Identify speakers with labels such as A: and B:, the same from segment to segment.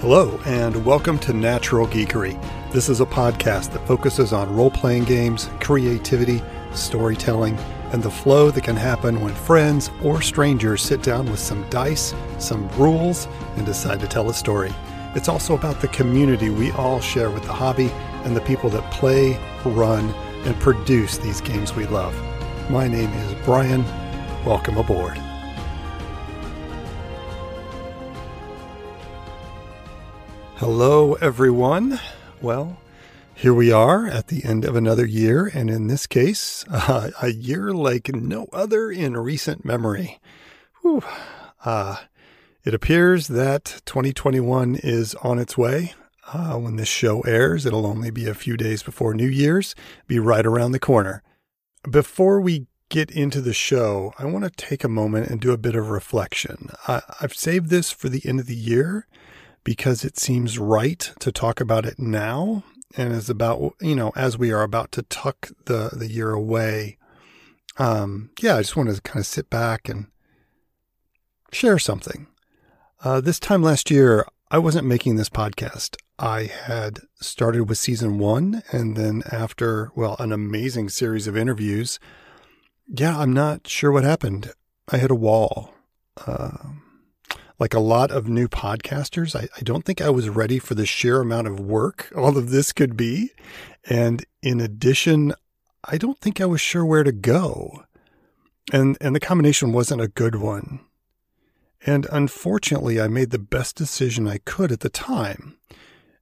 A: Hello, and welcome to Natural Geekery. This is a podcast that focuses on role playing games, creativity, storytelling, and the flow that can happen when friends or strangers sit down with some dice, some rules, and decide to tell a story. It's also about the community we all share with the hobby and the people that play, run, and produce these games we love. My name is Brian. Welcome aboard. Hello, everyone. Well, here we are at the end of another year, and in this case, uh, a year like no other in recent memory. Whew. Uh, it appears that 2021 is on its way. Uh, when this show airs, it'll only be a few days before New Year's, be right around the corner. Before we get into the show, I want to take a moment and do a bit of reflection. I've saved this for the end of the year because it seems right to talk about it now and is about you know as we are about to tuck the the year away. Um yeah i just wanted to kind of sit back and share something. Uh this time last year i wasn't making this podcast. I had started with season one and then after well an amazing series of interviews yeah i'm not sure what happened. I hit a wall. Uh, like a lot of new podcasters, I, I, don't think I was ready for the sheer amount of work all of this could be. And in addition, I don't think I was sure where to go. And, and the combination wasn't a good one. And unfortunately, I made the best decision I could at the time,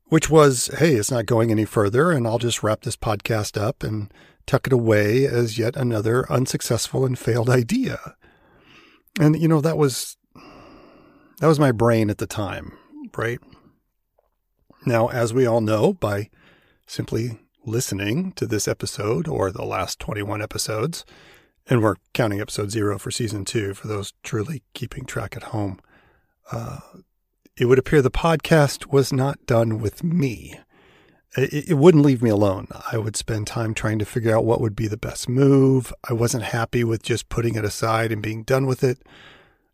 A: which was, hey, it's not going any further, and I'll just wrap this podcast up and tuck it away as yet another unsuccessful and failed idea. And, you know, that was that was my brain at the time, right? Now, as we all know, by simply listening to this episode or the last 21 episodes, and we're counting episode zero for season two for those truly keeping track at home, uh, it would appear the podcast was not done with me. It, it wouldn't leave me alone. I would spend time trying to figure out what would be the best move. I wasn't happy with just putting it aside and being done with it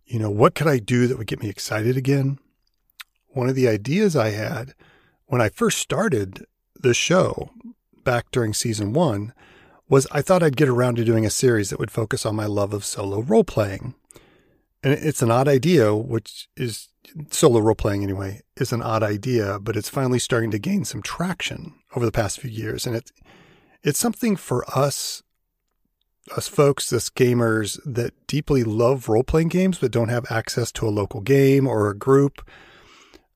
A: you know, what could I do that would get me excited again? One of the ideas I had when I first started the show back during season one was I thought I'd get around to doing a series that would focus on my love of solo role playing. And it's an odd idea, which is solo role playing anyway, is an odd idea, but it's finally starting to gain some traction over the past few years. And it's, it's something for us us folks, us gamers that deeply love role playing games but don't have access to a local game or a group,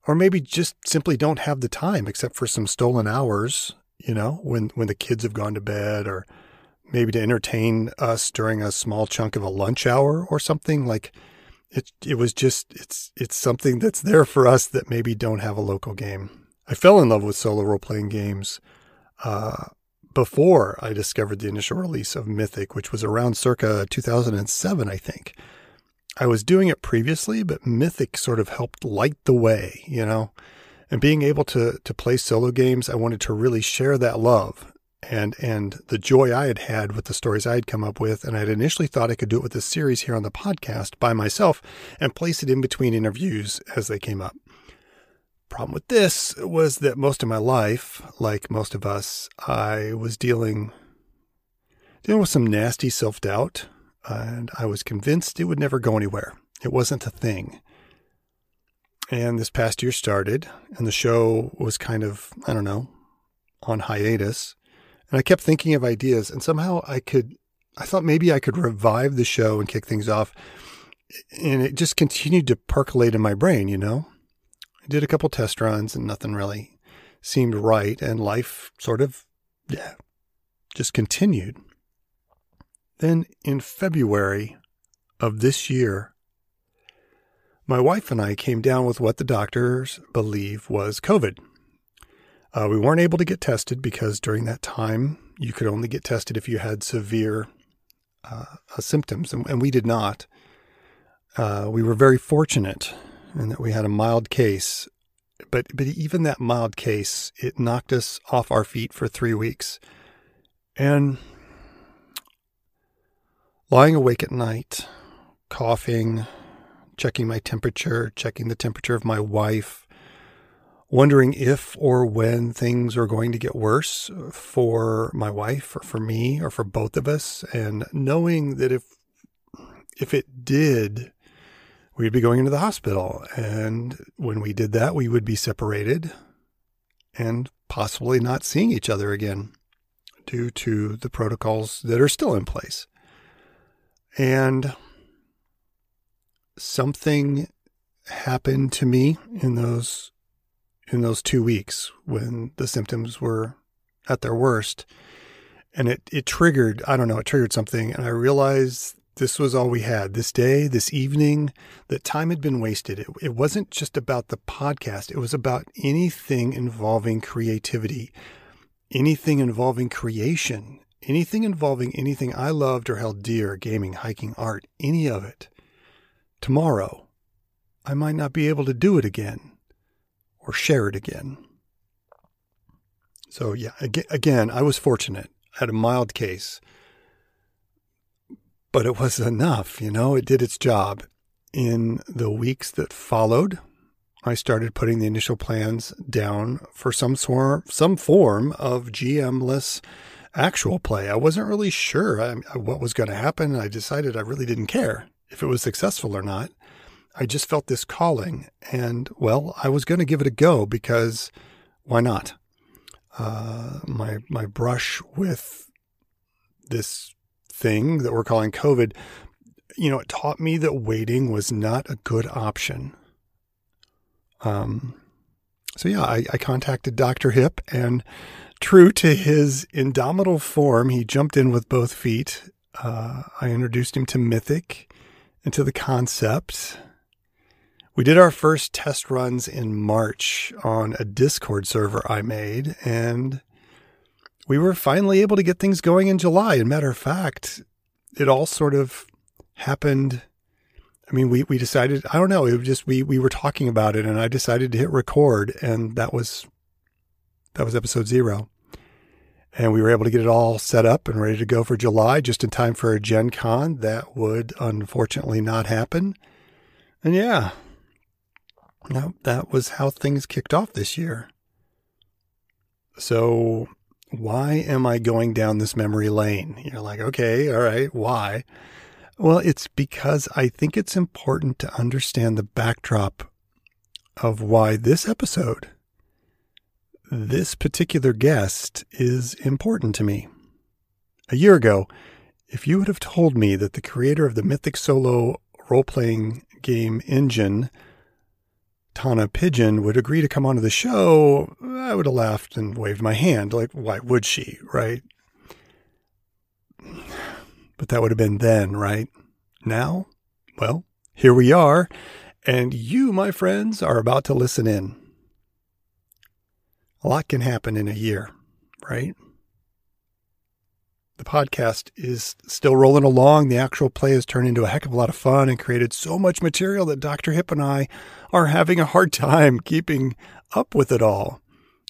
A: or maybe just simply don't have the time except for some stolen hours, you know, when, when the kids have gone to bed, or maybe to entertain us during a small chunk of a lunch hour or something like it it was just it's it's something that's there for us that maybe don't have a local game. I fell in love with solo role playing games uh, before I discovered the initial release of Mythic, which was around circa 2007, I think. I was doing it previously, but Mythic sort of helped light the way, you know. And being able to to play solo games, I wanted to really share that love and and the joy I had had with the stories I had come up with. And I had initially thought I could do it with this series here on the podcast by myself and place it in between interviews as they came up. Problem with this was that most of my life, like most of us, I was dealing dealing with some nasty self-doubt, and I was convinced it would never go anywhere. It wasn't a thing. And this past year started, and the show was kind of, I don't know, on hiatus. And I kept thinking of ideas, and somehow I could, I thought maybe I could revive the show and kick things off. And it just continued to percolate in my brain, you know? Did a couple test runs and nothing really seemed right. And life sort of, yeah, just continued. Then in February of this year, my wife and I came down with what the doctors believe was COVID. Uh, we weren't able to get tested because during that time, you could only get tested if you had severe uh, symptoms, and, and, we did not. Uh, we were very fortunate and that we had a mild case. But but even that mild case, it knocked us off our feet for three weeks. And lying awake at night, coughing, checking my temperature, checking the temperature of my wife, wondering if or when things are going to get worse for my wife or for me or for both of us and knowing that if if it did we'd be going into the hospital and when we did that we would be separated and possibly not seeing each other again due to the protocols that are still in place and something happened to me in those in those two weeks when the symptoms were at their worst. And it, it triggered, I don't know, it triggered something. And I realized this was all we had this day, this evening, that time had been wasted. It, it wasn't just about the podcast, it was about anything involving creativity, anything involving creation, anything involving anything I loved or held dear gaming, hiking, art, any of it. Tomorrow, I might not be able to do it again or share it again. So, yeah, again, I was fortunate. I had a mild case, but it was enough, you know, it did its job. In the weeks that followed, I started putting the initial plans down for some sort, some form of GM-less actual play. I wasn't really sure what was going to happen. I decided I really didn't care if it was successful or not. I just felt this calling, and well, I was going to give it a go because why not? Uh, my my brush with this thing that we're calling COVID, you know, it taught me that waiting was not a good option. Um, so yeah, I, I contacted Dr. Hip, and true to his indomitable form, he jumped in with both feet. Uh, I introduced him to Mythic and to the concept we did our first test runs in March on a Discord server I made, and we were finally able to get things going in July. And matter of fact, it all sort of happened. I mean, we, we decided, I don't know, it was just, we, we were talking about it and I decided to hit record and that was, that was episode zero. And we were able to get it all set up and ready to go for July just in time for a Gen Con. That would unfortunately not happen. And yeah, now, that was how things kicked off this year. So, why am I going down this memory lane? You're like, okay, all right, why? Well, it's because I think it's important to understand the backdrop of why this episode, this particular guest, is important to me. A year ago, if you would have told me that the creator of the Mythic Solo role playing game engine Tana Pigeon would agree to come onto the show, I would have laughed and waved my hand. Like, why would she, right? But that would have been then, right? Now, well, here we are, and you, my friends, are about to listen in. A lot can happen in a year, right? The podcast is still rolling along. The actual play has turned into a heck of a lot of fun and created so much material that Dr. Hip and I are having a hard time keeping up with it all.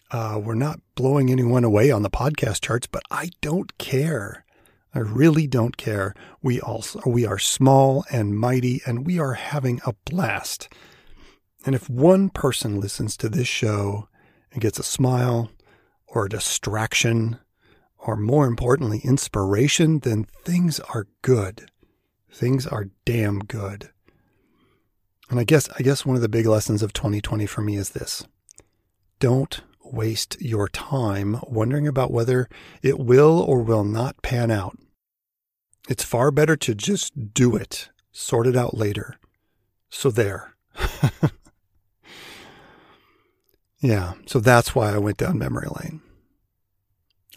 A: Uh, we're not blowing anyone away on the podcast charts, but I don't care. I really don't care. We also we are small and mighty, and we are having a blast. And if one person listens to this show and gets a smile or a distraction or more importantly, inspiration, then things are good. Things are damn good. And I guess I guess one of the big lessons of 2020 for me is this. Don't waste your time wondering about whether it will or will not pan out. It's far better to just do it, sort it out later. So there. yeah, so that's why I went down memory lane.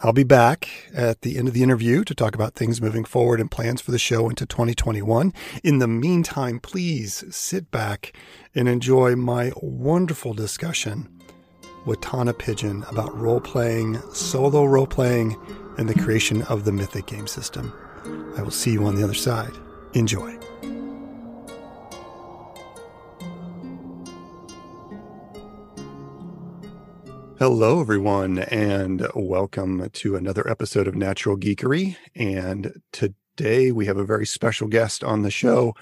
A: I'll be back at the end of the interview to talk about things moving forward and plans for the show into 2021. In the meantime, please sit back and enjoy my wonderful discussion with Tana Pigeon about role playing, solo role playing, and the creation of the Mythic game system. I will see you on the other side. Enjoy. Hello, everyone, and welcome to another episode of Natural Geekery. And today we have a very special guest on the show,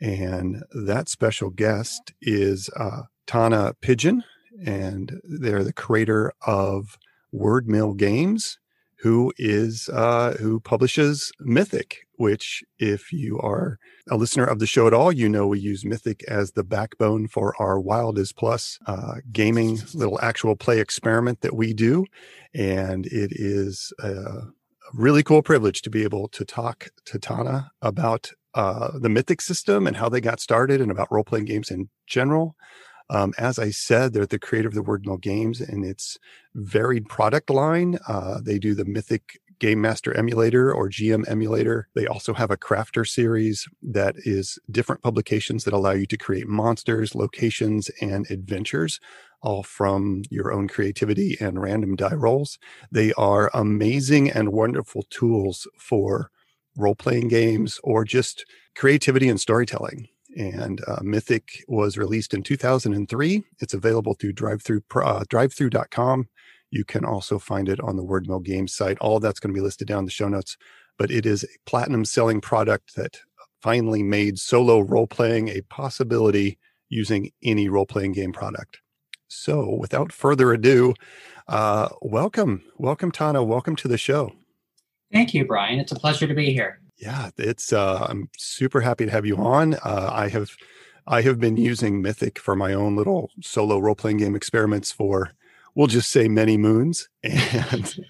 A: and that special guest is uh, Tana Pigeon. and they're the creator of Wordmill Games, who is uh, who publishes Mythic. Which, if you are a listener of the show at all, you know we use Mythic as the backbone for our Wild is Plus uh, gaming little actual play experiment that we do, and it is a really cool privilege to be able to talk to Tana about uh, the Mythic system and how they got started, and about role playing games in general. Um, as I said, they're the creator of the Wordmill Games and its varied product line. Uh, they do the Mythic Game Master Emulator or GM Emulator. They also have a crafter series that is different publications that allow you to create monsters, locations, and adventures, all from your own creativity and random die rolls. They are amazing and wonderful tools for role playing games or just creativity and storytelling and uh, Mythic was released in 2003. It's available through DriveThru uh, drivethrough.com. You can also find it on the Wordmill Games site. All that's going to be listed down in the show notes. But it is a platinum selling product that finally made solo role playing a possibility using any role playing game product. So, without further ado, uh, welcome, welcome, Tana. Welcome to the show.
B: Thank you, Brian. It's a pleasure to be here.
A: Yeah, it's uh, I'm super happy to have you on. Uh, I have I have been using Mythic for my own little solo role playing game experiments for we'll just say many moons, and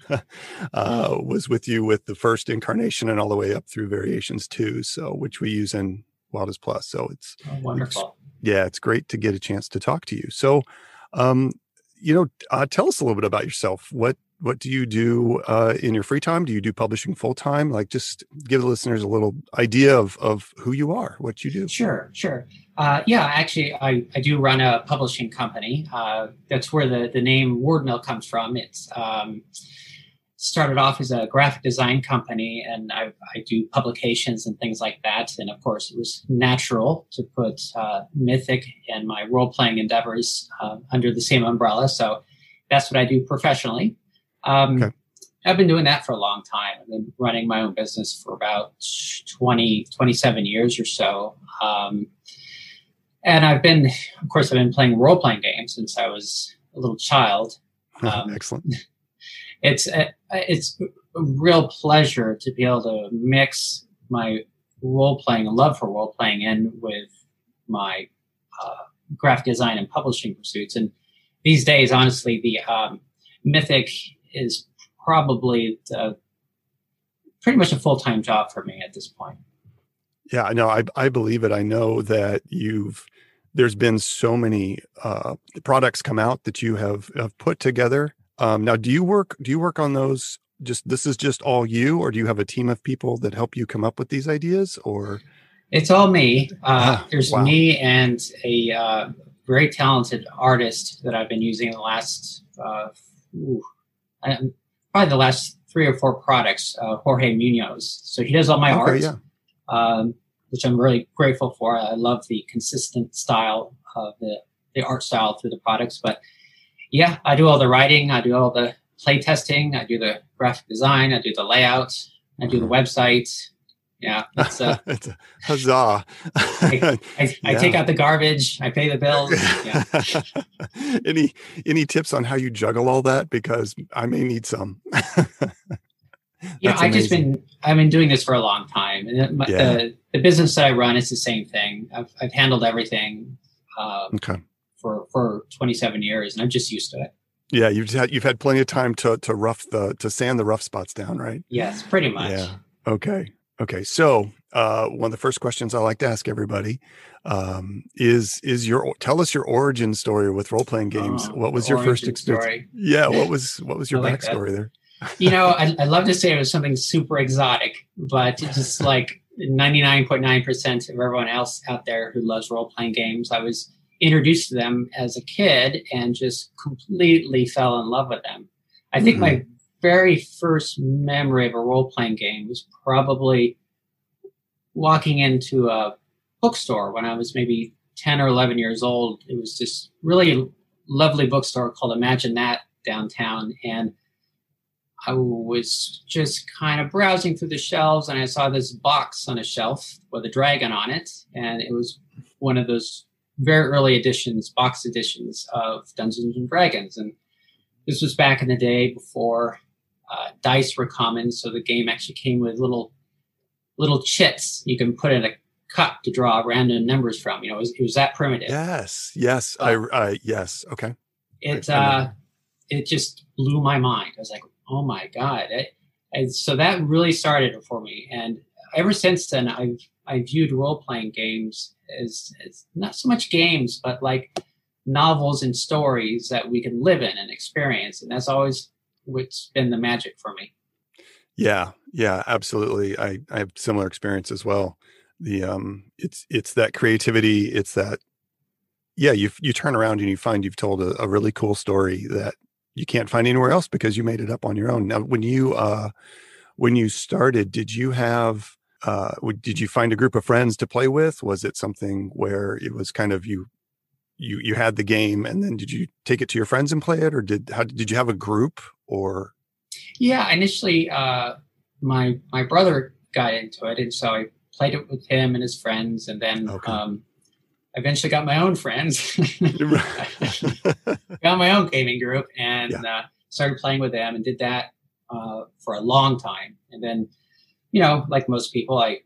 A: uh, was with you with the first incarnation and all the way up through variations two. So which we use in Wild is Plus. So it's
B: oh, wonderful.
A: It's, yeah, it's great to get a chance to talk to you. So, um, you know, uh, tell us a little bit about yourself. What what do you do uh, in your free time? Do you do publishing full time? Like, just give the listeners a little idea of of who you are, what you do.
B: Sure, sure. Uh, yeah, actually, I, I do run a publishing company. Uh, that's where the the name Wordmill comes from. It's um, started off as a graphic design company, and I, I do publications and things like that. And of course, it was natural to put uh, Mythic and my role playing endeavors uh, under the same umbrella. So that's what I do professionally. Um, okay. I've been doing that for a long time. I've been running my own business for about 20, 27 years or so. Um, and I've been, of course, I've been playing role playing games since I was a little child.
A: Um, Excellent.
B: It's a, it's a real pleasure to be able to mix my role playing love for role playing in with my uh, graphic design and publishing pursuits. And these days, honestly, the um, Mythic is probably the, pretty much a full time job for me at this point.
A: Yeah, no, I I believe it. I know that you've there's been so many uh, products come out that you have, have put together. Um, now, do you work do you work on those? Just this is just all you, or do you have a team of people that help you come up with these ideas? Or
B: it's all me. Uh, ah, there's wow. me and a uh, very talented artist that I've been using the last uh, ooh, probably the last three or four products, uh, Jorge Munoz. So he does all my okay, art, yeah. um, which I'm really grateful for. I love the consistent style of the, the art style through the products. But yeah, I do all the writing, I do all the play testing, I do the graphic design, I do the layout, I do the mm-hmm. website, yeah, it's, uh,
A: it's a huzzah.
B: I, I, I take out the garbage. I pay the bills. Yeah.
A: any any tips on how you juggle all that? Because I may need some.
B: yeah, I've just been I've been doing this for a long time, and my, yeah. the the business that I run is the same thing. I've I've handled everything. Um, okay. For for 27 years, and I'm just used to it.
A: Yeah, you've had you've had plenty of time to to rough the to sand the rough spots down, right?
B: Yes, pretty much.
A: Yeah. Okay. Okay, so uh, one of the first questions I like to ask everybody um, is is your tell us your origin story with role playing games. Oh, what was your first experience? Story. Yeah, what was what was your like backstory that. there?
B: you know, I, I love to say it was something super exotic, but just like ninety nine point nine percent of everyone else out there who loves role playing games, I was introduced to them as a kid and just completely fell in love with them. I think mm-hmm. my very first memory of a role playing game was probably walking into a bookstore when I was maybe 10 or 11 years old. It was this really lovely bookstore called Imagine That downtown. And I was just kind of browsing through the shelves and I saw this box on a shelf with a dragon on it. And it was one of those very early editions, box editions of Dungeons and Dragons, and this was back in the day before uh, dice were common. So the game actually came with little little chits you can put in a cup to draw random numbers from. You know, it was, it was that primitive.
A: Yes, yes, I, I yes, okay.
B: It uh, it just blew my mind. I was like, oh my god! It, and so that really started it for me, and ever since then, I've I viewed role playing games as, as not so much games, but like novels and stories that we can live in and experience, and that's always what's been the magic for me.
A: Yeah, yeah, absolutely. I, I have similar experience as well. The um, it's it's that creativity. It's that yeah. You you turn around and you find you've told a, a really cool story that you can't find anywhere else because you made it up on your own. Now, when you uh, when you started, did you have uh, did you find a group of friends to play with? Was it something where it was kind of you you you had the game and then did you take it to your friends and play it, or did how did you have a group or?
B: Yeah, initially, uh, my my brother got into it, and so I played it with him and his friends, and then okay. um, eventually got my own friends, got my own gaming group, and yeah. uh, started playing with them, and did that uh, for a long time, and then you know, like most people, I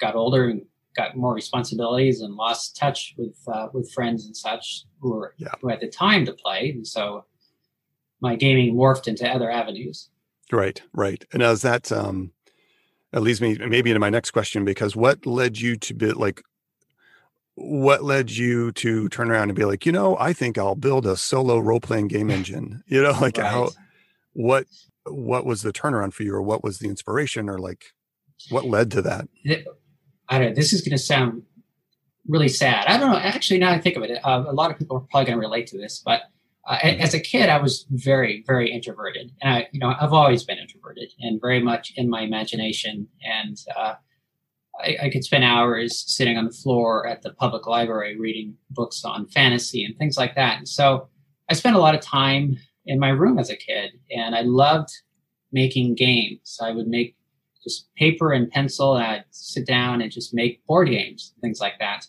B: got older and got more responsibilities and lost touch with uh, with friends and such who were yeah. who had the time to play, and so my gaming morphed into other avenues.
A: Right, right. And as that um, that leads me maybe into my next question because what led you to be like what led you to turn around and be like, you know, I think I'll build a solo role playing game engine. You know, like right. how what what was the turnaround for you or what was the inspiration or like what led to that?
B: I don't know. This is going to sound really sad. I don't know. Actually, now I think of it, uh, a lot of people are probably going to relate to this. But uh, as a kid, I was very, very introverted, and I, you know, I've always been introverted and very much in my imagination. And uh, I, I, could spend hours sitting on the floor at the public library reading books on fantasy and things like that. And so I spent a lot of time in my room as a kid, and I loved making games. I would make just paper and pencil and I'd sit down and just make board games, things like that.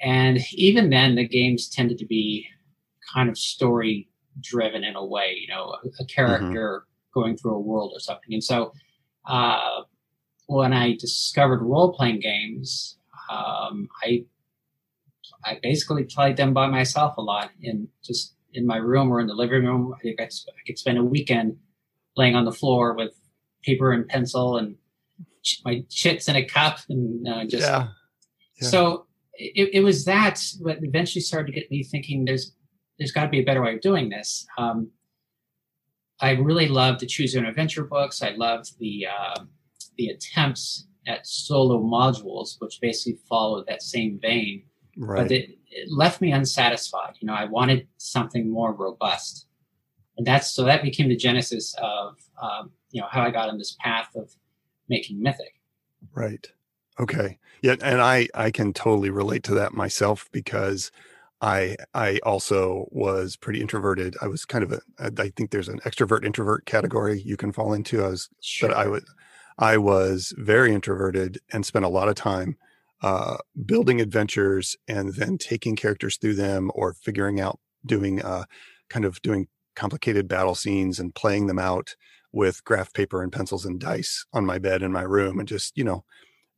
B: And even then, the games tended to be kind of story driven in a way, you know, a, a character mm-hmm. going through a world or something. And so, uh, when I discovered role playing games, um, I I basically played them by myself a lot in just in my room or in the living room. I, think I could spend a weekend laying on the floor with paper and pencil and my chits in a cup and uh, just yeah. Yeah. so it, it, was that what eventually started to get me thinking there's there's got to be a better way of doing this um, i really loved the choose your own adventure books i loved the uh, the attempts at solo modules which basically followed that same vein right. but it, it left me unsatisfied you know i wanted something more robust and that's so that became the genesis of um, you know how I got on this path of making Mythic.
A: Right. Okay. Yeah, and I I can totally relate to that myself because I I also was pretty introverted. I was kind of a I think there's an extrovert introvert category you can fall into. I was sure. but I was I was very introverted and spent a lot of time uh, building adventures and then taking characters through them or figuring out doing uh, kind of doing complicated battle scenes and playing them out with graph paper and pencils and dice on my bed in my room and just you know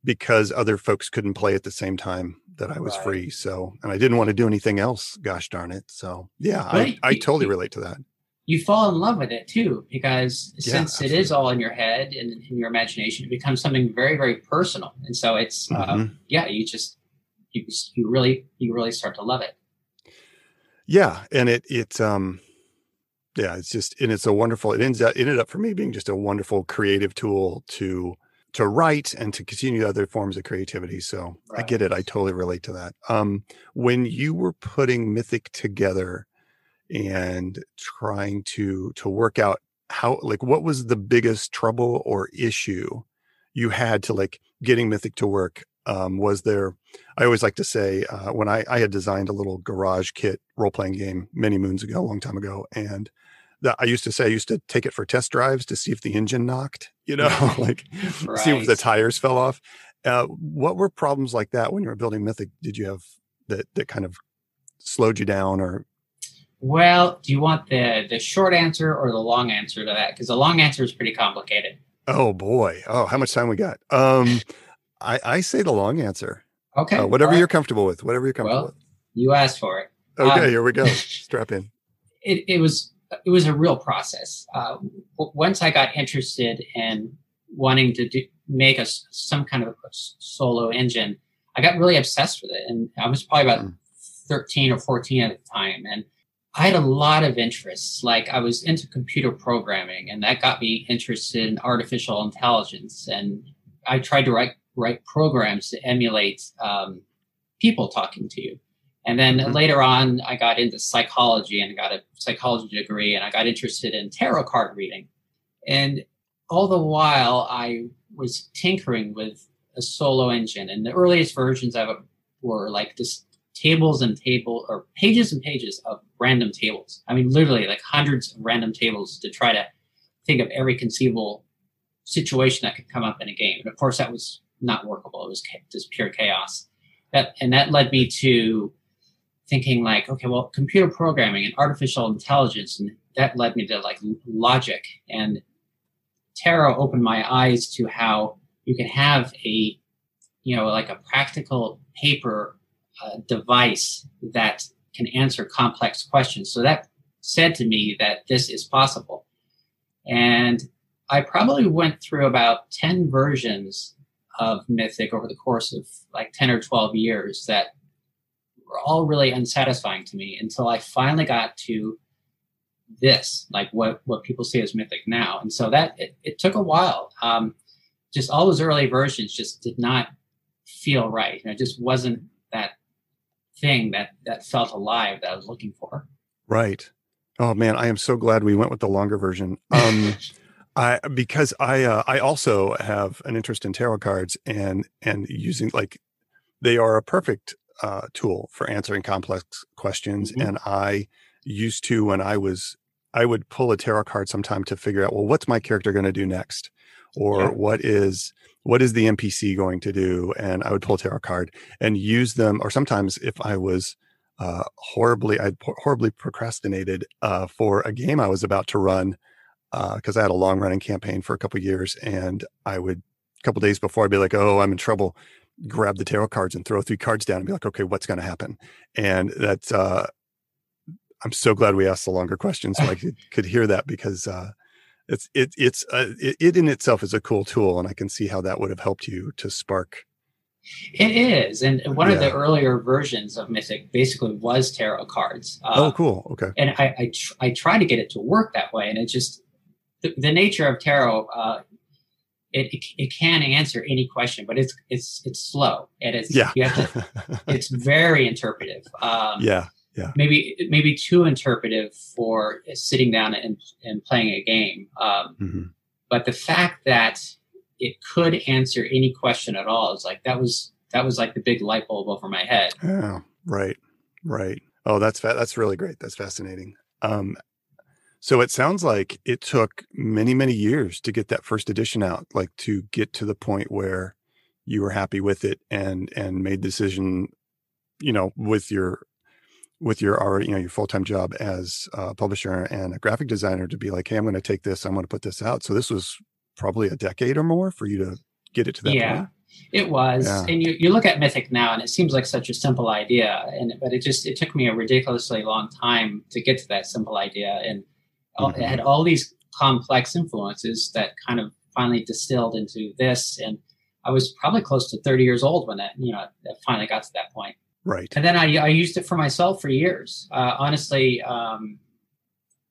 A: because other folks couldn't play at the same time that I was right. free. So, and I didn't want to do anything else. Gosh darn it. So, yeah, I, I totally you, relate to that.
B: You fall in love with it too, because yeah, since absolutely. it is all in your head and in your imagination, it becomes something very, very personal. And so it's, uh, mm-hmm. uh, yeah, you just, you, you really, you really start to love it.
A: Yeah. And it, it, um, yeah, it's just and it's a wonderful. It ends up it ended up for me being just a wonderful creative tool to to write and to continue other forms of creativity. So right. I get it. I totally relate to that. Um, when you were putting Mythic together and trying to to work out how like what was the biggest trouble or issue you had to like getting Mythic to work? Um, was there? I always like to say uh, when I I had designed a little garage kit role playing game many moons ago, a long time ago, and that I used to say I used to take it for test drives to see if the engine knocked, you know, like right. see if the tires fell off. Uh, what were problems like that when you were building Mythic? Did you have that that kind of slowed you down or?
B: Well do you want the the short answer or the long answer to that? Because the long answer is pretty complicated.
A: Oh boy. Oh how much time we got? Um i i say the long answer.
B: Okay.
A: Uh, whatever right. you're comfortable with whatever you're comfortable
B: well,
A: with.
B: you asked for it.
A: Okay um, here we go. Strap in.
B: It, it was it was a real process uh, once i got interested in wanting to do, make a some kind of a solo engine i got really obsessed with it and i was probably about mm. 13 or 14 at the time and I had a lot of interests. Like I was into computer programming, and that got me interested in artificial intelligence. And I tried to write write programs to emulate um, people talking to you. And then mm-hmm. later on, I got into psychology and got a psychology degree, and I got interested in tarot card reading. And all the while, I was tinkering with a solo engine. And the earliest versions of it were like just tables and table or pages and pages of random tables. I mean, literally like hundreds of random tables to try to think of every conceivable situation that could come up in a game. And of course, that was not workable. It was just pure chaos. That and that led me to thinking like, okay, well, computer programming and artificial intelligence, and that led me to like logic. And Tarot opened my eyes to how you can have a, you know, like a practical paper uh, device that can answer complex questions. So that said to me that this is possible. And I probably went through about 10 versions of Mythic over the course of like 10 or 12 years that were all really unsatisfying to me until I finally got to this, like what, what people see as Mythic now. And so that it, it took a while. Um, just all those early versions just did not feel right. And it just wasn't that thing that that felt alive that I was looking for.
A: Right. Oh man, I am so glad we went with the longer version. Um, I because I uh, I also have an interest in tarot cards and and using like they are a perfect uh, tool for answering complex questions. Mm-hmm. And I used to when I was I would pull a tarot card sometime to figure out well what's my character going to do next, or yeah. what is what is the NPC going to do? And I would pull a tarot card and use them. Or sometimes if I was uh, horribly, I'd horribly procrastinated uh, for a game I was about to run because uh, I had a long running campaign for a couple years, and I would a couple days before I'd be like, "Oh, I'm in trouble." Grab the tarot cards and throw three cards down and be like, "Okay, what's going to happen?" And that's uh, I'm so glad we asked the longer questions so I could, could hear that because uh, it's it, it's uh, it, it in itself is a cool tool and i can see how that would have helped you to spark
B: it is and one yeah. of the earlier versions of mythic basically was tarot cards
A: uh, oh cool okay
B: and i I, tr- I try to get it to work that way and it just the, the nature of tarot uh, it, it, it can answer any question, but it's it's it's slow and it's
A: yeah.
B: To, it's very interpretive. Um,
A: yeah, yeah.
B: maybe maybe too interpretive for sitting down and, and playing a game. Um, mm-hmm. But the fact that it could answer any question at all is like that was that was like the big light bulb over my head.
A: Yeah, right, right. Oh, that's fa- that's really great. That's fascinating. Um, so it sounds like it took many many years to get that first edition out, like to get to the point where you were happy with it and and made the decision, you know, with your with your already you know your full-time job as a publisher and a graphic designer to be like hey i'm going to take this i'm going to put this out so this was probably a decade or more for you to get it to that
B: yeah
A: point.
B: it was yeah. and you, you look at mythic now and it seems like such a simple idea and but it just it took me a ridiculously long time to get to that simple idea and mm-hmm. it had all these complex influences that kind of finally distilled into this and i was probably close to 30 years old when that you know that finally got to that point
A: Right.
B: And then I, I used it for myself for years. Uh, honestly, um,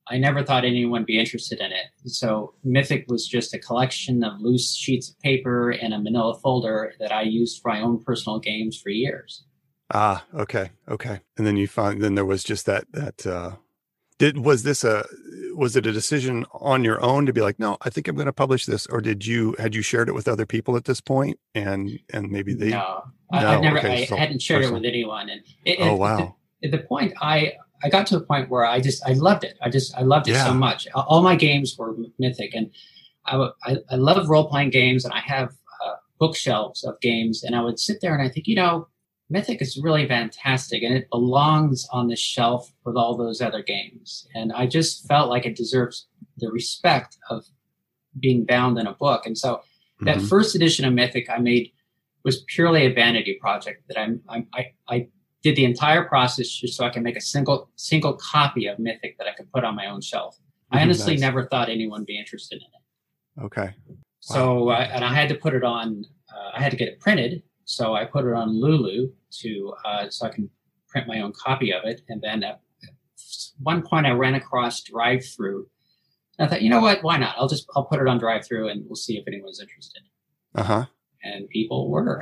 B: I never thought anyone would be interested in it. So Mythic was just a collection of loose sheets of paper and a manila folder that I used for my own personal games for years.
A: Ah, okay, okay. And then you found then there was just that that uh did was this a was it a decision on your own to be like no i think i'm going to publish this or did you had you shared it with other people at this point and and maybe they
B: no, no i never okay, i so hadn't shared personal. it with anyone and
A: it, oh wow
B: the, the, point i i got to the point where i just i loved it i just i loved it yeah. so much all my games were mythic and i i, I love role-playing games and i have uh, bookshelves of games and i would sit there and i think you know Mythic is really fantastic and it belongs on the shelf with all those other games. And I just felt like it deserves the respect of being bound in a book. And so that mm-hmm. first edition of Mythic I made was purely a vanity project that I'm, I'm I, I did the entire process just so I can make a single single copy of Mythic that I could put on my own shelf. I honestly nice. never thought anyone would be interested in it.
A: Okay.
B: Wow. So uh, and I had to put it on. Uh, I had to get it printed, so I put it on Lulu to uh, so I can print my own copy of it. And then at one point, I ran across DriveThru. I thought, you know what? Why not? I'll just I'll put it on DriveThru, and we'll see if anyone's interested.
A: Uh huh.
B: And people were.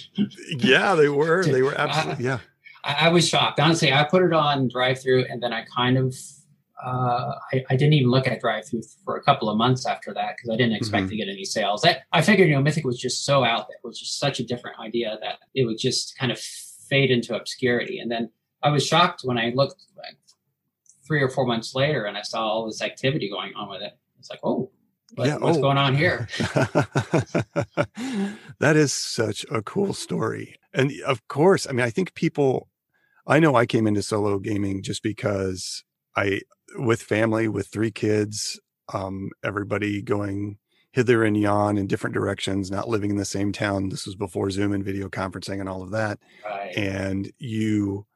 A: yeah, they were. They were absolutely. Yeah.
B: I, I, was shocked. Honestly, I put it on DriveThru and then I kind of uh, I, I, didn't even look at DriveThru for a couple of months after that because I didn't expect mm-hmm. to get any sales. I, I figured, you know, Mythic was just so out there. It was just such a different idea that it would just kind of fade into obscurity. And then I was shocked when I looked like three or four months later and I saw all this activity going on with it. It's like, oh, what, yeah, what's oh. going on here?
A: that is such a cool story. And of course, I mean, I think people, I know I came into solo gaming just because I with family with three kids, um, everybody going hither and yon in different directions, not living in the same town. This was before Zoom and video conferencing and all of that. Right. And you,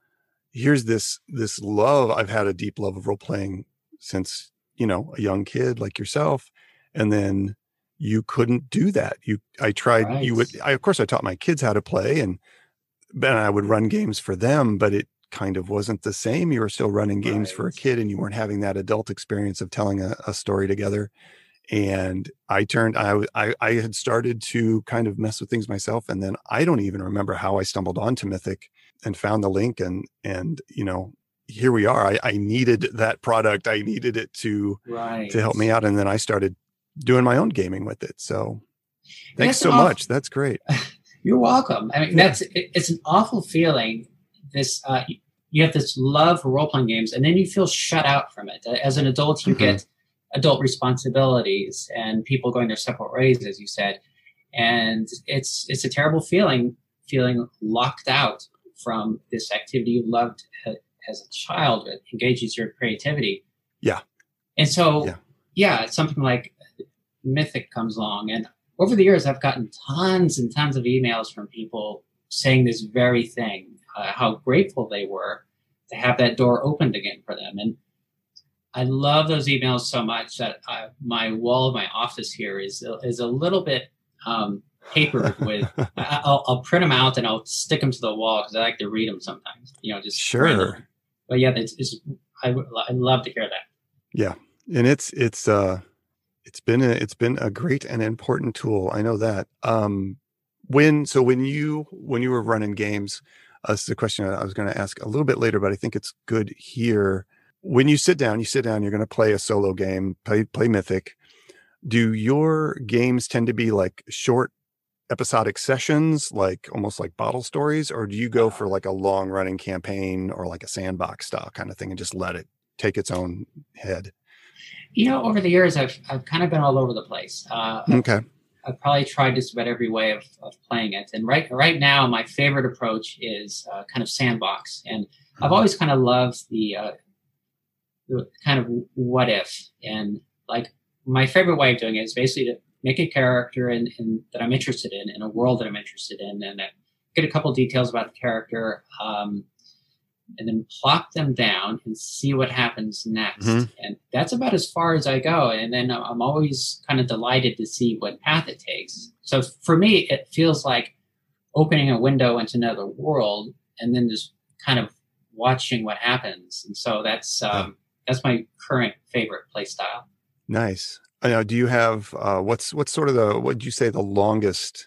A: here's this this love. I've had a deep love of role playing since you know a young kid like yourself, and then you couldn't do that. You, I tried. Right. You would. I of course I taught my kids how to play and. And I would run games for them, but it kind of wasn't the same. You were still running games right. for a kid and you weren't having that adult experience of telling a, a story together. And I turned, I, I, I had started to kind of mess with things myself. And then I don't even remember how I stumbled onto Mythic and found the link and, and, you know, here we are. I, I needed that product. I needed it to, right. to help me out. And then I started doing my own gaming with it. So thanks so much. That's great.
B: You're welcome. I mean, that's, it's an awful feeling this uh, you have this love for role playing games, and then you feel shut out from it. As an adult, you mm-hmm. get adult responsibilities and people going their separate ways, as you said, and it's it's a terrible feeling, feeling locked out from this activity you loved as a child that engages your creativity.
A: Yeah,
B: and so yeah, yeah something like Mythic comes along, and over the years, I've gotten tons and tons of emails from people saying this very thing uh, how grateful they were to have that door opened again for them. And I love those emails so much that uh, my wall of my office here is is a little bit um, papered with. I'll, I'll, print them out and I'll stick them to the wall because I like to read them sometimes. You know, just
A: sure.
B: But yeah, it's, it's I, I love to hear that.
A: Yeah, and it's it's uh it's been a it's been a great and important tool. I know that. Um, when so when you when you were running games uh, this is a question I was going to ask a little bit later, but I think it's good here. When you sit down, you sit down, you're going to play a solo game, play, play Mythic. Do your games tend to be like short episodic sessions, like almost like bottle stories, or do you go for like a long running campaign or like a sandbox style kind of thing and just let it take its own head?
B: You know, over the years, I've I've kind of been all over the place. Uh,
A: okay.
B: I've probably tried just about every way of, of playing it. And right right now, my favorite approach is uh, kind of sandbox. And I've always kind of loved the, uh, the kind of what if. And like my favorite way of doing it is basically to make a character in, in that I'm interested in, in a world that I'm interested in, and get a couple details about the character. Um, and then plop them down and see what happens next. Mm-hmm. And that's about as far as I go. And then I'm always kind of delighted to see what path it takes. So for me, it feels like opening a window into another world and then just kind of watching what happens. And so that's um, yeah. that's my current favorite play style.
A: Nice. Now, do you have uh, what's what's sort of the what would you say the longest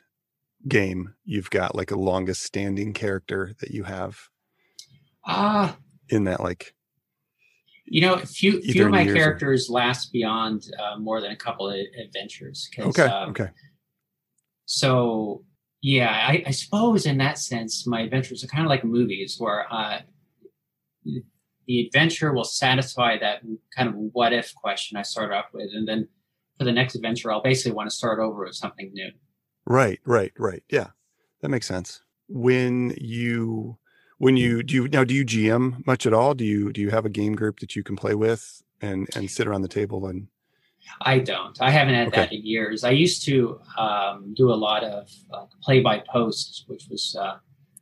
A: game you've got, like a longest standing character that you have?
B: Ah, uh,
A: in that like
B: you know, few few of my characters or... last beyond uh, more than a couple of adventures.
A: Okay. Um, okay.
B: So yeah, I, I, suppose in that sense, my adventures are kind of like movies, where uh, the adventure will satisfy that kind of what if question I start off with, and then for the next adventure, I'll basically want to start over with something new.
A: Right. Right. Right. Yeah, that makes sense. when you when you do you now do you GM much at all? Do you do you have a game group that you can play with and and sit around the table and
B: I don't. I haven't had okay. that in years. I used to um, do a lot of play by post, which was uh,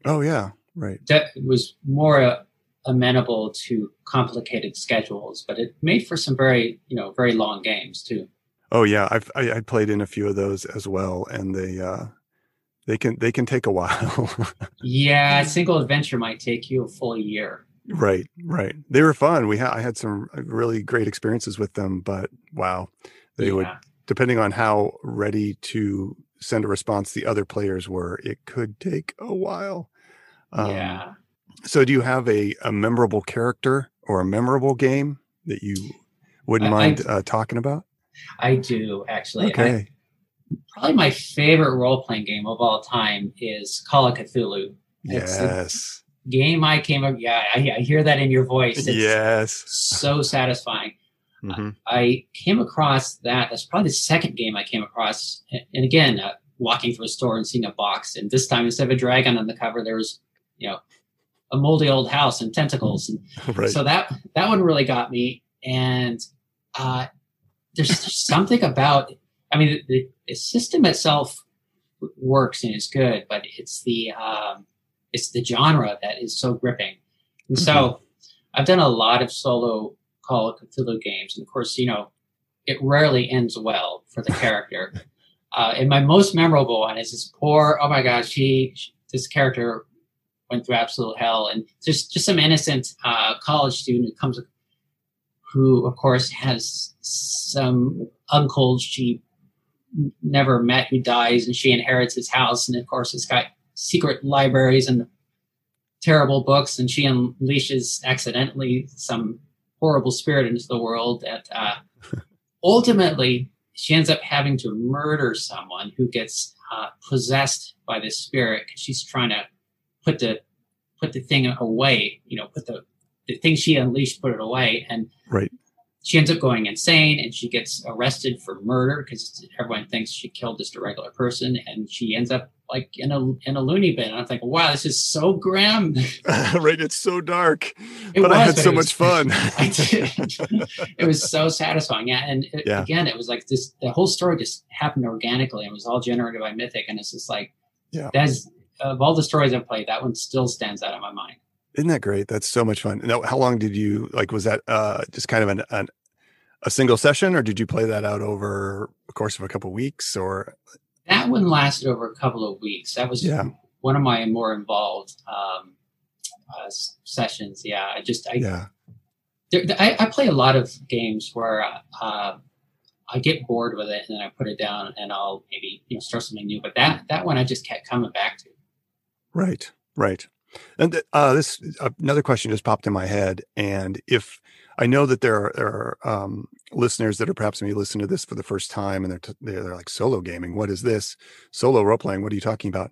A: oh yeah, right.
B: That was more uh, amenable to complicated schedules, but it made for some very you know very long games too.
A: Oh yeah, I've I, I played in a few of those as well, and they uh, they can they can take a while.
B: yeah, a single adventure might take you a full year.
A: Right, right. They were fun. We had I had some really great experiences with them, but wow, they yeah. would depending on how ready to send a response the other players were, it could take a while.
B: Um, yeah.
A: So, do you have a, a memorable character or a memorable game that you wouldn't I, mind I, uh, talking about?
B: I do actually.
A: Okay.
B: I, probably my favorite role playing game of all time is Call of Cthulhu.
A: It's
B: yes. game I came up. Yeah, I, I, hear that in your voice. It's
A: yes.
B: So satisfying. Mm-hmm. I came across that. That's probably the second game I came across. And again, uh, walking through a store and seeing a box, and this time instead of a dragon on the cover, there was, you know, a moldy old house and tentacles. And right. so that that one really got me. And uh, there's, there's something about. I mean, the, the, system itself works and is good, but it's the um, it's the genre that is so gripping. And mm-hmm. so, I've done a lot of solo Call of Cthulhu games, and of course, you know, it rarely ends well for the character. uh, and my most memorable one is this poor. Oh my gosh, he this character went through absolute hell, and just just some innocent uh, college student who comes, who of course has some uncle she never met who dies, and she inherits his house, and of course it's got secret libraries and terrible books, and she unleashes accidentally some horrible spirit into the world that uh, ultimately she ends up having to murder someone who gets uh, possessed by this spirit because she's trying to put the put the thing away. You know, put the the thing she unleashed, put it away, and
A: right.
B: She ends up going insane, and she gets arrested for murder because everyone thinks she killed just a regular person, and she ends up like in a in a loony bin. And I'm like, wow, this is so grim.
A: right, it's so dark, it but was, I had but so was, much fun. I
B: did. it was so satisfying. Yeah, and it, yeah. again, it was like this. The whole story just happened organically, and was all generated by Mythic, and it's just like, yeah, that's of all the stories I've played, that one still stands out in my mind.
A: Isn't that great? That's so much fun. Now, how long did you like? Was that uh, just kind of an, an a single session, or did you play that out over a course of a couple of weeks? Or
B: that one lasted over a couple of weeks. That was yeah. one of my more involved um, uh, sessions. Yeah, I just I yeah. There, I, I, play a lot of games where uh, uh, I get bored with it and then I put it down and I'll maybe you know start something new. But that that one I just kept coming back to.
A: Right, right. And uh, this another question just popped in my head, and if I know that there are, there are um, listeners that are perhaps maybe listening to this for the first time, and they're t- they're, like solo gaming. What is this? Solo role playing? What are you talking about?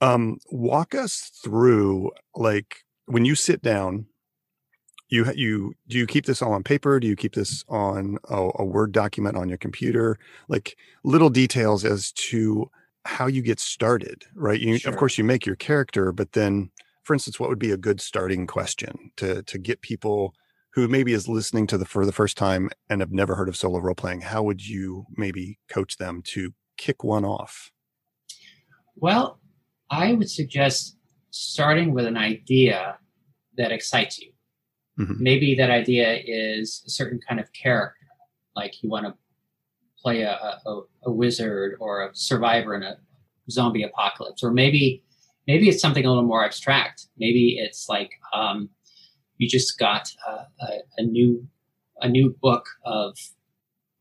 A: Um, walk us through like when you sit down. You you do you keep this all on paper? Do you keep this on a, a word document on your computer? Like little details as to how you get started, right? You, sure. Of course, you make your character, but then, for instance, what would be a good starting question to to get people who maybe is listening to the for the first time and have never heard of solo role playing? How would you maybe coach them to kick one off?
B: Well, I would suggest starting with an idea that excites you. Mm-hmm. Maybe that idea is a certain kind of character, like you want to play a, a, a wizard or a survivor in a zombie apocalypse, or maybe maybe it's something a little more abstract. Maybe it's like um, you just got a, a, a, new a new book of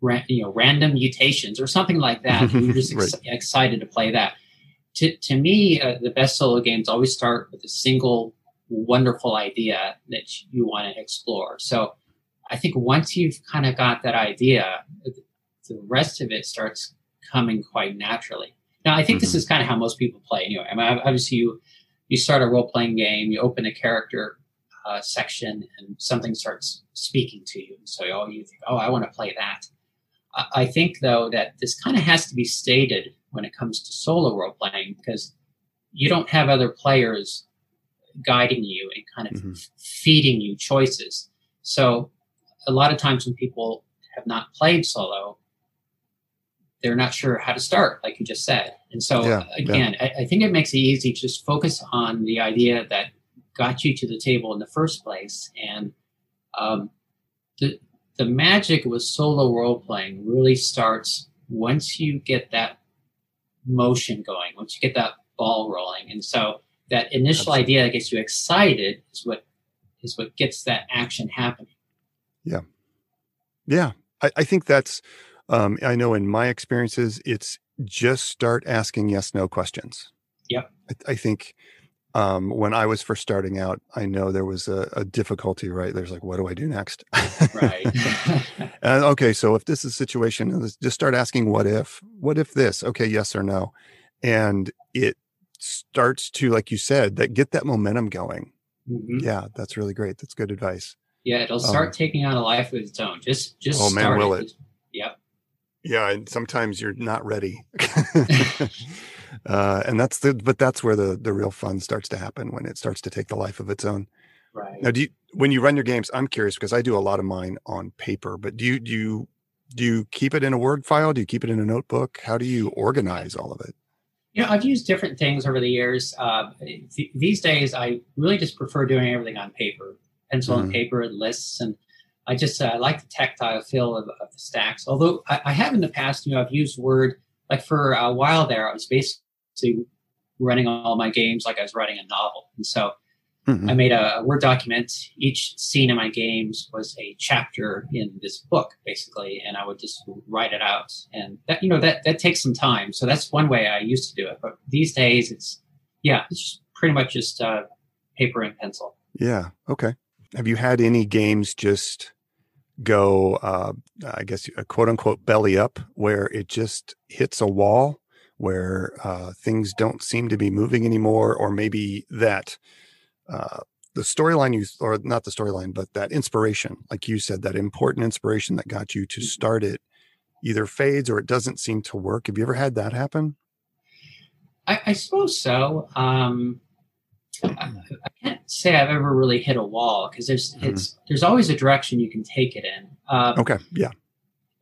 B: ra- you know random mutations or something like that. you're just ex- right. excited to play that. To, to me, uh, the best solo games always start with a single wonderful idea that you want to explore. So I think once you've kind of got that idea, the rest of it starts coming quite naturally. Now, I think mm-hmm. this is kind of how most people play anyway. I mean, obviously, you you start a role playing game, you open a character uh, section, and something starts speaking to you. So oh, you think, oh, I want to play that. I, I think though that this kind of has to be stated when it comes to solo role playing because you don't have other players guiding you and kind of mm-hmm. feeding you choices. So a lot of times when people have not played solo, they're not sure how to start, like you just said. And so yeah, again, yeah. I, I, think it makes it easy to just focus on the idea that got you to the table in the first place. And um, the the magic with solo role playing really starts once you get that motion going, once you get that ball rolling. And so that initial Absolutely. idea that gets you excited is what is what gets that action happening.
A: Yeah. Yeah. I, I think that's um, I know in my experiences, it's just start asking yes no questions.
B: Yep.
A: I, I think um, when I was first starting out, I know there was a, a difficulty, right? There's like, what do I do next?
B: right.
A: and okay, so if this is a situation, just start asking what if, what if this? Okay, yes or no. And it starts to, like you said, that get that momentum going. Mm-hmm. Yeah, that's really great. That's good advice.
B: Yeah, it'll start um, taking on a life of its own. Just, just. Oh man, will it? Yep.
A: Yeah, and sometimes you're not ready. uh, and that's the, but that's where the the real fun starts to happen when it starts to take the life of its own.
B: Right.
A: Now, do you, when you run your games? I'm curious because I do a lot of mine on paper. But do you do you do you keep it in a Word file? Do you keep it in a notebook? How do you organize all of it?
B: You know, I've used different things over the years. Uh, th- these days, I really just prefer doing everything on paper, pencil mm-hmm. and paper, and lists, and I just uh, like the tactile feel of, of the stacks. Although I, I, have in the past, you know, I've used Word. Like for a while there, I was basically running all my games like I was writing a novel, and so mm-hmm. I made a, Word document. Each scene in my games was a chapter in this book, basically, and I would just write it out. And that, you know, that that takes some time. So that's one way I used to do it. But these days, it's yeah, it's pretty much just uh, paper and pencil.
A: Yeah. Okay. Have you had any games just go, uh, I guess, a quote unquote belly up, where it just hits a wall, where uh, things don't seem to be moving anymore, or maybe that uh, the storyline you, or not the storyline, but that inspiration, like you said, that important inspiration that got you to start it, either fades or it doesn't seem to work. Have you ever had that happen?
B: I, I suppose so. Um, I, I, say I've ever really hit a wall because there's mm-hmm. it's there's always a direction you can take it in.
A: Uh, okay, yeah.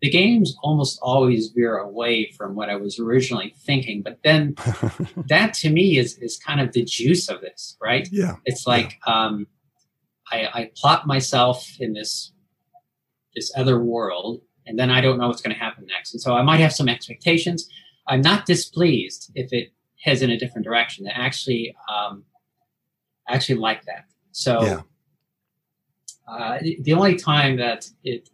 B: The games almost always veer away from what I was originally thinking, but then that to me is is kind of the juice of this, right?
A: Yeah.
B: It's like yeah. Um, I, I plot myself in this this other world, and then I don't know what's going to happen next, and so I might have some expectations. I'm not displeased if it heads in a different direction. That actually um, I actually like that. So yeah. uh, the only time that it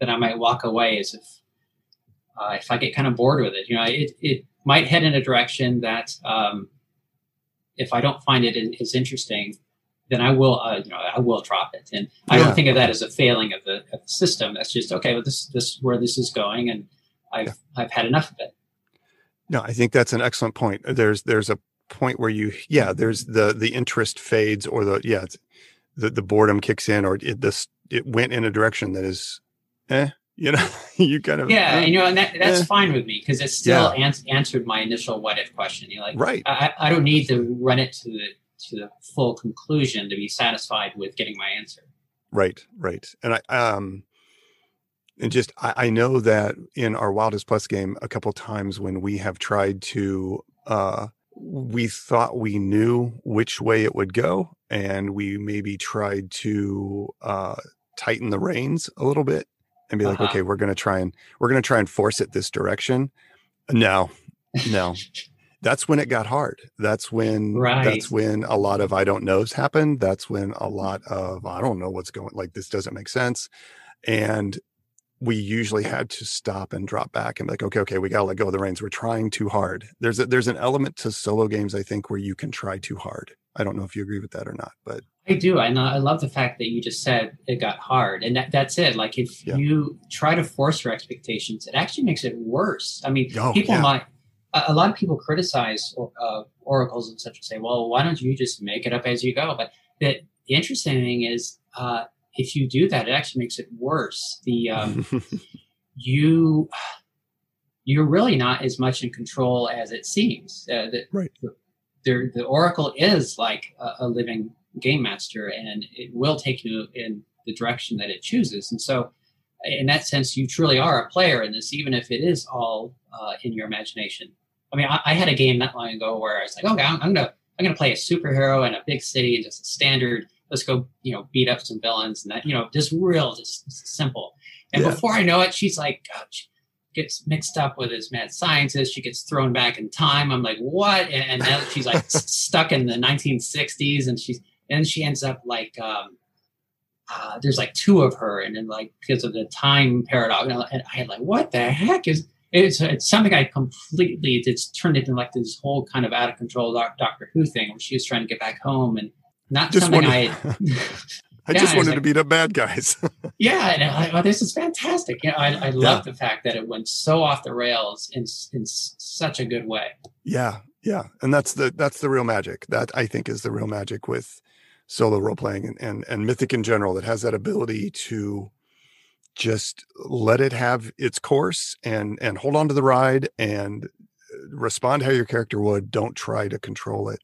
B: that I might walk away is if uh, if I get kind of bored with it. You know, it it might head in a direction that um, if I don't find it as interesting, then I will uh, you know I will drop it. And I don't think of that as a failing of the, of the system. That's just okay. Well, this this where this is going, and I've yeah. I've had enough of it.
A: No, I think that's an excellent point. There's there's a point where you yeah there's the the interest fades or the yeah the the boredom kicks in or it this it went in a direction that is eh you know you kind of
B: yeah eh, you know and that, that's eh. fine with me because it still yeah. ans- answered my initial what if question you like
A: right
B: I, I don't need to run it to the to the full conclusion to be satisfied with getting my answer
A: right right and i um and just I, I know that in our wildest plus game a couple times when we have tried to uh we thought we knew which way it would go and we maybe tried to uh, tighten the reins a little bit and be uh-huh. like okay we're going to try and we're going to try and force it this direction. No no. That's when it got hard. That's when right. that's when a lot of i don't knows happened. That's when a lot of i don't know what's going like this doesn't make sense. And we usually had to stop and drop back and be like, okay, okay, we got to let go of the reins. We're trying too hard. There's a, there's an element to solo games, I think, where you can try too hard. I don't know if you agree with that or not, but
B: I do. I know. I love the fact that you just said it got hard, and that, that's it. Like if yeah. you try to force your expectations, it actually makes it worse. I mean, oh, people yeah. might. A, lot of people criticize uh, oracles and such and say, "Well, why don't you just make it up as you go?" But the, the interesting thing is, uh, if you do that, it actually makes it worse. The um, you you're really not as much in control as it seems. Uh, the,
A: right.
B: The, there, the Oracle is like a, a living game master, and it will take you in the direction that it chooses. And so, in that sense, you truly are a player in this, even if it is all uh, in your imagination. I mean, I, I, had a game not long ago where I was like, okay, I'm, I'm gonna I'm gonna play a superhero in a big city and just a standard. Let's go, you know, beat up some villains and that, you know, just real, just simple. And yeah. before I know it, she's like, she gets mixed up with his mad scientist. She gets thrown back in time. I'm like, what? And, now she's like stuck in the 1960s, and she's and she ends up like um, uh, there's like two of her, and then like because of the time paradox, and I like, what the heck is? It's, it's something I completely it's turned into like this whole kind of out of control Doctor Who thing where she was trying to get back home and not Just something I
A: I yeah, just wanted like, to beat up bad guys.
B: yeah, and I, oh, this is fantastic. You know, I, I love yeah. the fact that it went so off the rails in in such a good way.
A: Yeah, yeah, and that's the that's the real magic. That I think is the real magic with solo role playing and, and and mythic in general. That has that ability to just let it have its course and and hold on to the ride and uh, respond how your character would. Don't try to control it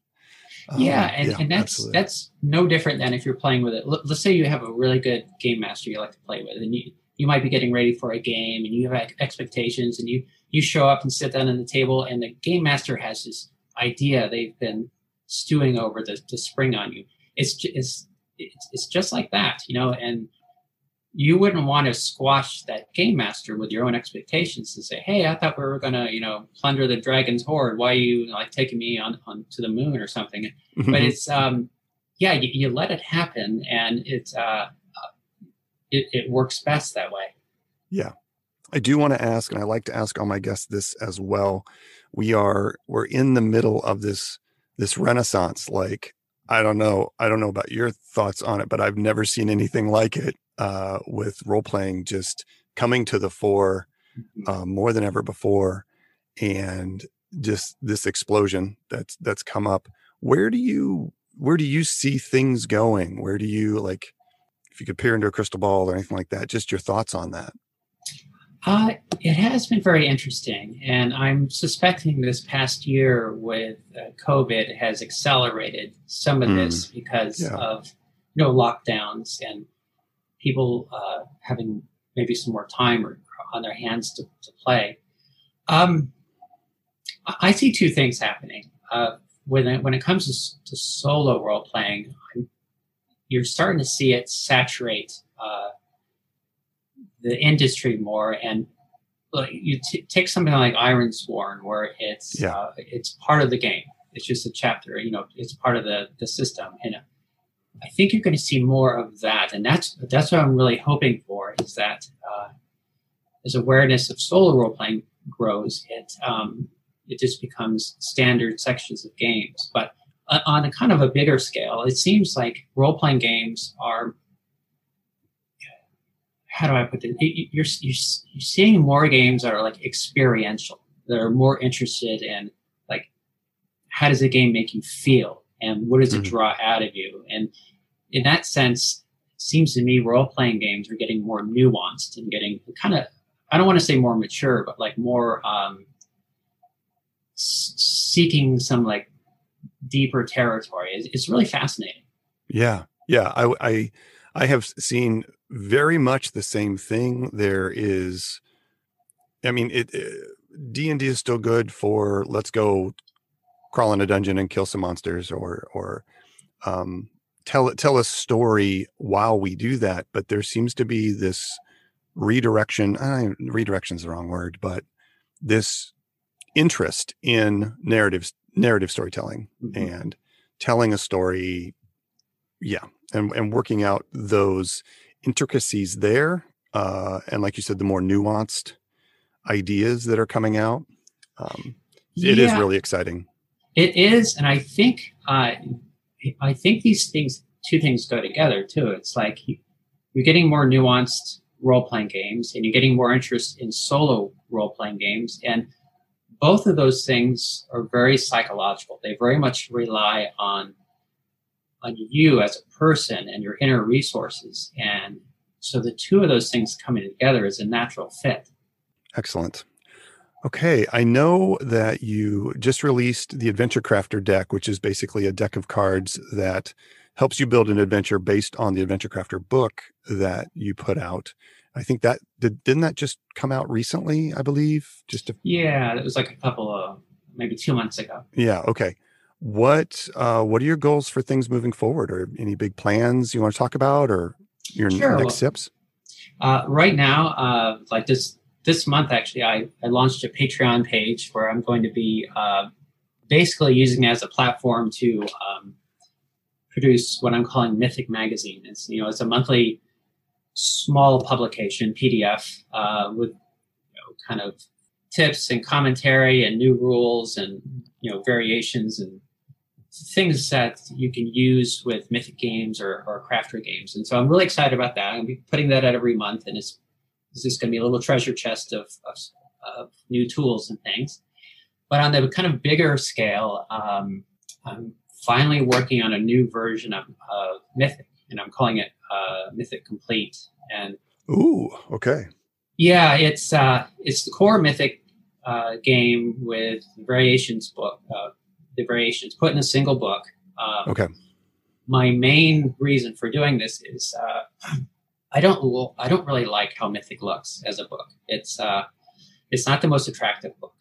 B: yeah, um, and, yeah, and that's absolutely. that's no different than if you're playing with it. L- let's say you have a really good game master you like to play with, and you you might be getting ready for a game, and you have expectations, and you you show up and sit down at the table, and the game master has this idea they've been stewing over to, to spring on you. It's it's it's just like that, you know, and you wouldn't want to squash that game master with your own expectations and say, "Hey, I thought we were gonna, you know, plunder the dragon's hoard. Why are you like taking me on, on to the moon or something?" Mm-hmm. But it's, um, yeah, you, you, let it happen, and it's, uh, uh, it, it works best that way.
A: Yeah, I do want to ask, and I like to ask all my guests this as well. We are we're in the middle of this this renaissance. Like I don't know, I don't know about your thoughts on it, but I've never seen anything like it uh, with role playing just coming to the fore mm-hmm. uh, more than ever before, and just this explosion that's that's come up. Where do you where do you see things going? Where do you like? If you could peer into a crystal ball or anything like that, just your thoughts on that.
B: Uh, it has been very interesting, and I'm suspecting this past year with uh, COVID has accelerated some of mm. this because yeah. of you know lockdowns and people uh, having maybe some more time or on their hands to, to play. Um, I see two things happening. Uh, when it, when it comes to, to solo role playing, you're starting to see it saturate uh, the industry more. And you t- take something like Ironsworn, where it's yeah. uh, it's part of the game. It's just a chapter. You know, it's part of the the system. And I think you're going to see more of that, and that's that's what I'm really hoping for. Is that uh, as awareness of solo role playing grows, it um, it just becomes standard sections of games. But on a kind of a bigger scale, it seems like role playing games are. How do I put it? You're, you're you're seeing more games that are like experiential. That are more interested in like how does a game make you feel and what does it mm-hmm. draw out of you? And in that sense it seems to me role playing games are getting more nuanced and getting kind of i don't want to say more mature but like more um, s- seeking some like deeper territory. It's, it's really fascinating.
A: Yeah. Yeah. I, I i have seen very much the same thing. There is i mean it d&d is still good for let's go crawl in a dungeon and kill some monsters or or um, tell tell a story while we do that but there seems to be this redirection redirection is the wrong word but this interest in narrative narrative storytelling mm-hmm. and telling a story yeah and and working out those intricacies there uh, and like you said the more nuanced ideas that are coming out um, it yeah. is really exciting
B: it is, and I think uh, I think these things, two things go together too. It's like you're getting more nuanced role playing games, and you're getting more interest in solo role playing games, and both of those things are very psychological. They very much rely on on you as a person and your inner resources, and so the two of those things coming together is a natural fit.
A: Excellent. Okay, I know that you just released the Adventure Crafter deck, which is basically a deck of cards that helps you build an adventure based on the Adventure Crafter book that you put out. I think that did didn't that just come out recently? I believe just a,
B: yeah, it was like a couple of maybe two months ago.
A: Yeah. Okay. What uh, what are your goals for things moving forward, or any big plans you want to talk about, or your sure, next steps?
B: Uh, right now, uh, like this this month, actually, I, I launched a Patreon page where I'm going to be uh, basically using as a platform to um, produce what I'm calling Mythic Magazine. It's you know it's a monthly small publication PDF uh, with you know, kind of tips and commentary and new rules and you know variations and things that you can use with mythic games or, or crafter games and so i'm really excited about that i'm be putting that out every month and it's, it's just going to be a little treasure chest of, of, of, new tools and things but on the kind of bigger scale um, i'm finally working on a new version of uh, mythic and i'm calling it uh, mythic complete and
A: ooh okay
B: yeah it's uh, it's the core mythic uh, game with variations book, uh, the variations put in a single book.
A: Um, okay.
B: My main reason for doing this is uh, I don't I don't really like how Mythic looks as a book. It's uh, it's not the most attractive book.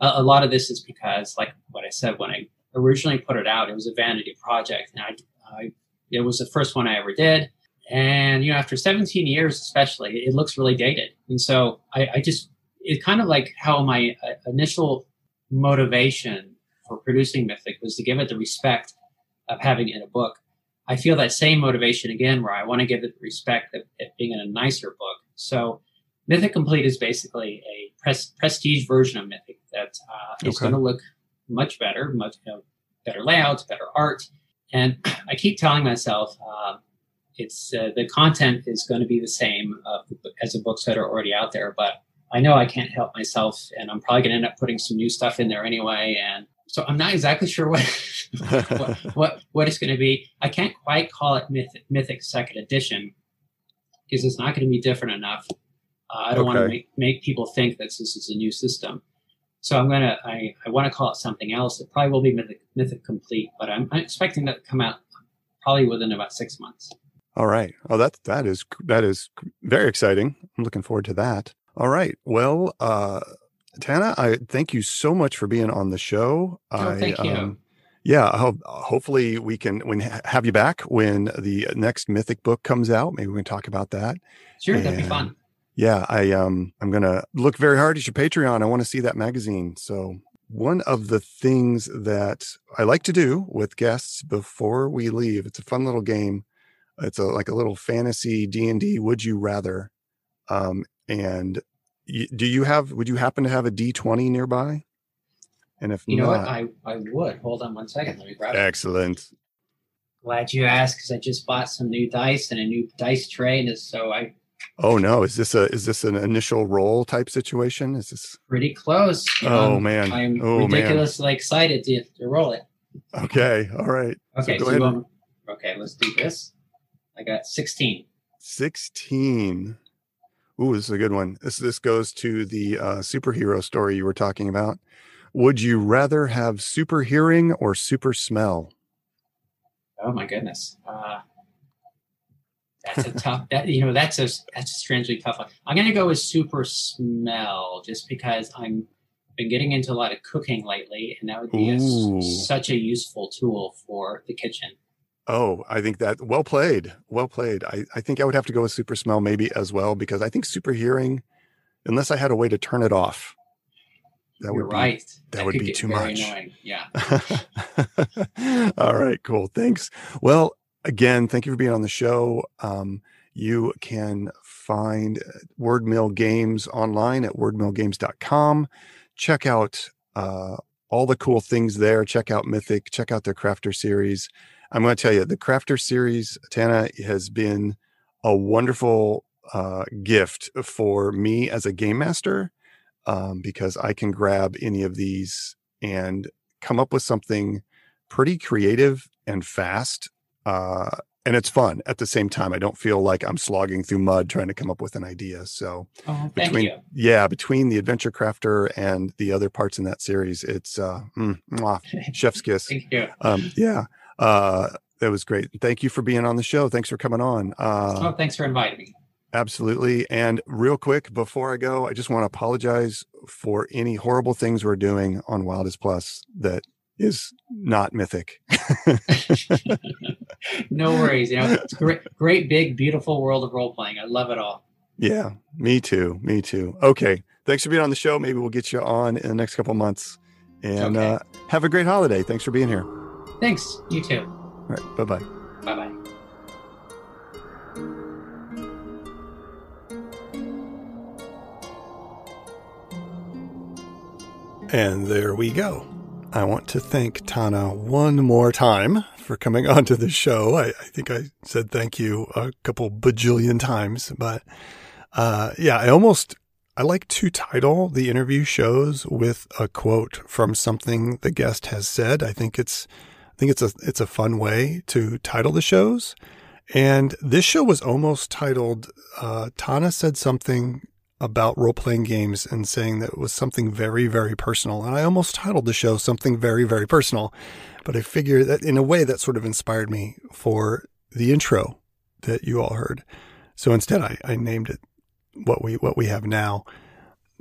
B: a lot of this is because, like what I said when I originally put it out, it was a vanity project, and I, I it was the first one I ever did. And you know, after 17 years, especially, it looks really dated. And so I, I just it's kind of like how my uh, initial motivation for producing Mythic was to give it the respect of having it in a book. I feel that same motivation again, where I want to give it the respect of it being in a nicer book. So, Mythic Complete is basically a pres- prestige version of Mythic that uh, is okay. going to look much better, much you know, better layouts, better art. And I keep telling myself uh, it's uh, the content is going to be the same as the books that are already out there, but I know I can't help myself, and I'm probably going to end up putting some new stuff in there anyway. And so I'm not exactly sure what what, what, what it's going to be. I can't quite call it Mythic, Mythic Second Edition because it's not going to be different enough. Uh, I don't okay. want to make make people think that this is a new system. So I'm gonna I, I want to call it something else. It probably will be Mythic, Mythic Complete, but I'm, I'm expecting that to come out probably within about six months.
A: All right. Oh, that that is that is very exciting. I'm looking forward to that. All right. Well, uh, Tana, I thank you so much for being on the show.
B: Oh,
A: I,
B: thank you. Um,
A: yeah, ho- hopefully we can when have you back when the next Mythic book comes out. Maybe we can talk about that.
B: Sure, and, that'd be fun.
A: Yeah, I um I'm gonna look very hard at your Patreon. I want to see that magazine. So one of the things that I like to do with guests before we leave, it's a fun little game. It's a like a little fantasy D and D. Would you rather? Um, and do you have? Would you happen to have a D twenty nearby? And if
B: you know
A: not,
B: what, I I would. Hold on one second. Let me grab it.
A: Excellent.
B: Glad you asked because I just bought some new dice and a new dice tray, and so I.
A: Oh no! Is this a is this an initial roll type situation? Is this
B: pretty close?
A: oh um, man!
B: I'm
A: oh,
B: ridiculously man. excited to, to roll it.
A: Okay. All right.
B: Okay. So, so um, okay. Let's do this. I got sixteen.
A: Sixteen. Ooh, this is a good one. This this goes to the uh, superhero story you were talking about. Would you rather have super hearing or super smell?
B: Oh my goodness, uh, that's a tough. That you know, that's a that's a strangely tough one. I'm gonna go with super smell just because I'm been getting into a lot of cooking lately, and that would be a, such a useful tool for the kitchen.
A: Oh, I think that well played. Well played. I, I think I would have to go with super smell maybe as well because I think super hearing, unless I had a way to turn it off,
B: that You're would be, right.
A: That, that would be too much.
B: Annoying. Yeah.
A: All right. Cool. Thanks. Well, again, thank you for being on the show. Um, you can find Wordmill Games online at wordmillgames.com. Check out uh, all the cool things there. Check out Mythic. Check out their Crafter series. I'm going to tell you, the Crafter series, Tana, has been a wonderful uh, gift for me as a game master um, because I can grab any of these and come up with something pretty creative and fast. Uh, and it's fun at the same time. I don't feel like I'm slogging through mud trying to come up with an idea. So
B: oh, between
A: yeah, between the Adventure Crafter and the other parts in that series, it's uh, mm, mwah, chef's kiss.
B: Thank you.
A: Um, yeah, uh, that was great. Thank you for being on the show. Thanks for coming on.
B: Uh, oh, thanks for inviting me.
A: Absolutely. And real quick before I go, I just want to apologize for any horrible things we're doing on Wildest Plus that is not mythic.
B: no worries. You know, it's great, great, big, beautiful world of role playing. I love it all.
A: Yeah, me too. Me too. Okay. Thanks for being on the show. Maybe we'll get you on in the next couple months. And okay. uh, have a great holiday. Thanks for being here.
B: Thanks. You too.
A: All right. Bye bye.
B: Bye bye.
A: And there we go. I want to thank Tana one more time for coming onto the show. I, I think I said thank you a couple bajillion times, but uh, yeah, I almost I like to title the interview shows with a quote from something the guest has said. I think it's think it's a it's a fun way to title the shows. And this show was almost titled uh, Tana said something about role playing games and saying that it was something very, very personal. And I almost titled the show something very, very personal, but I figure that in a way that sort of inspired me for the intro that you all heard. So instead I, I named it what we, what we have now,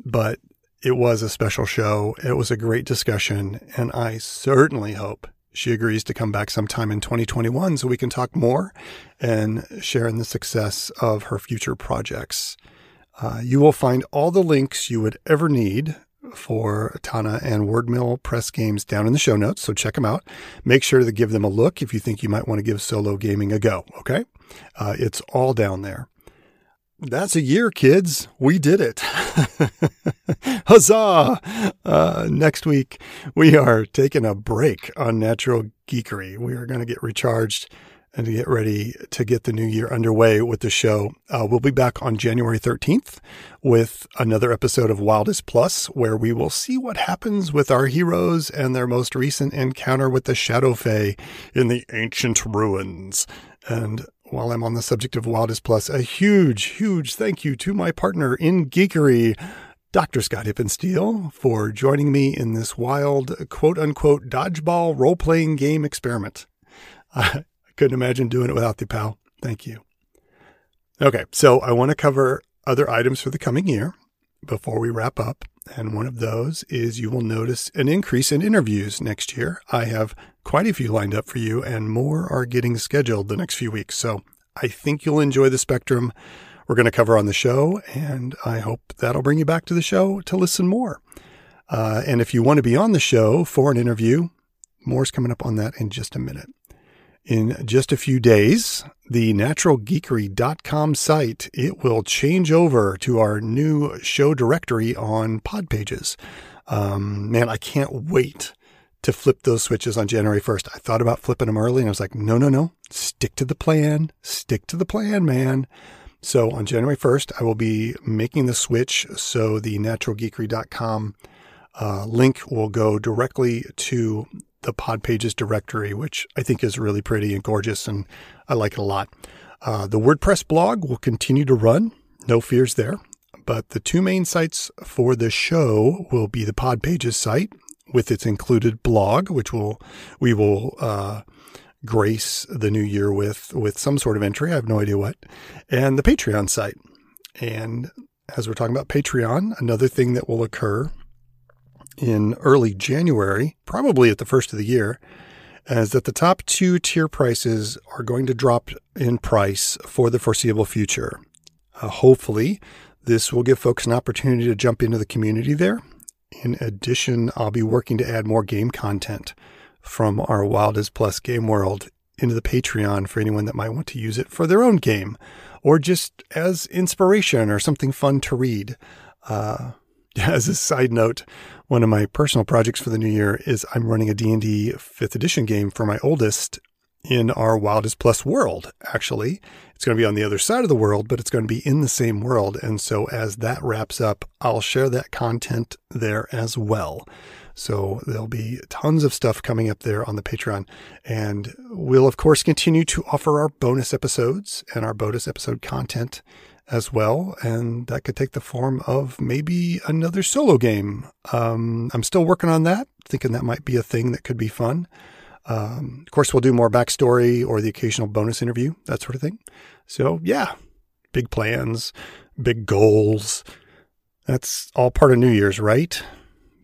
A: but it was a special show. It was a great discussion and I certainly hope she agrees to come back sometime in 2021 so we can talk more and share in the success of her future projects. Uh, you will find all the links you would ever need for Tana and Wordmill Press Games down in the show notes. So check them out. Make sure to give them a look if you think you might want to give solo gaming a go. Okay. Uh, it's all down there. That's a year, kids. We did it. Huzzah! Uh, next week, we are taking a break on natural geekery. We are going to get recharged and to get ready to get the new year underway with the show. Uh, we'll be back on January 13th with another episode of Wildest Plus, where we will see what happens with our heroes and their most recent encounter with the Shadow Fae in the ancient ruins. And while I'm on the subject of Wildest Plus, a huge, huge thank you to my partner in geekery, Dr. Scott Hippensteel, for joining me in this wild, quote unquote, dodgeball role playing game experiment. I couldn't imagine doing it without the pal. Thank you. Okay, so I want to cover other items for the coming year before we wrap up. And one of those is you will notice an increase in interviews next year. I have quite a few lined up for you, and more are getting scheduled the next few weeks. So I think you'll enjoy the spectrum we're going to cover on the show, and I hope that'll bring you back to the show to listen more. Uh, and if you want to be on the show for an interview, more's coming up on that in just a minute in just a few days, the naturalgeekery.com site, it will change over to our new show directory on pod pages. Um, man, I can't wait to flip those switches on January 1st. I thought about flipping them early and I was like, no, no, no, stick to the plan, stick to the plan, man. So on January 1st, I will be making the switch. So the naturalgeekery.com uh, link will go directly to the Pod Pages directory, which I think is really pretty and gorgeous, and I like it a lot. Uh, the WordPress blog will continue to run, no fears there. But the two main sites for the show will be the Pod Pages site with its included blog, which will we will uh, grace the new year with with some sort of entry. I have no idea what, and the Patreon site. And as we're talking about Patreon, another thing that will occur in early January, probably at the first of the year, is that the top two tier prices are going to drop in price for the foreseeable future. Uh, hopefully, this will give folks an opportunity to jump into the community there. In addition, I'll be working to add more game content from our Wildest Plus game world into the Patreon for anyone that might want to use it for their own game or just as inspiration or something fun to read. Uh, as a side note, one of my personal projects for the new year is I'm running a D&D 5th edition game for my oldest in our Wildest Plus world, actually. It's going to be on the other side of the world, but it's going to be in the same world. And so as that wraps up, I'll share that content there as well. So there'll be tons of stuff coming up there on the Patreon. And we'll, of course, continue to offer our bonus episodes and our bonus episode content as well. And that could take the form of maybe another solo game. Um, I'm still working on that, thinking that might be a thing that could be fun. Um, of course, we'll do more backstory or the occasional bonus interview, that sort of thing. So, yeah, big plans, big goals. That's all part of New Year's, right?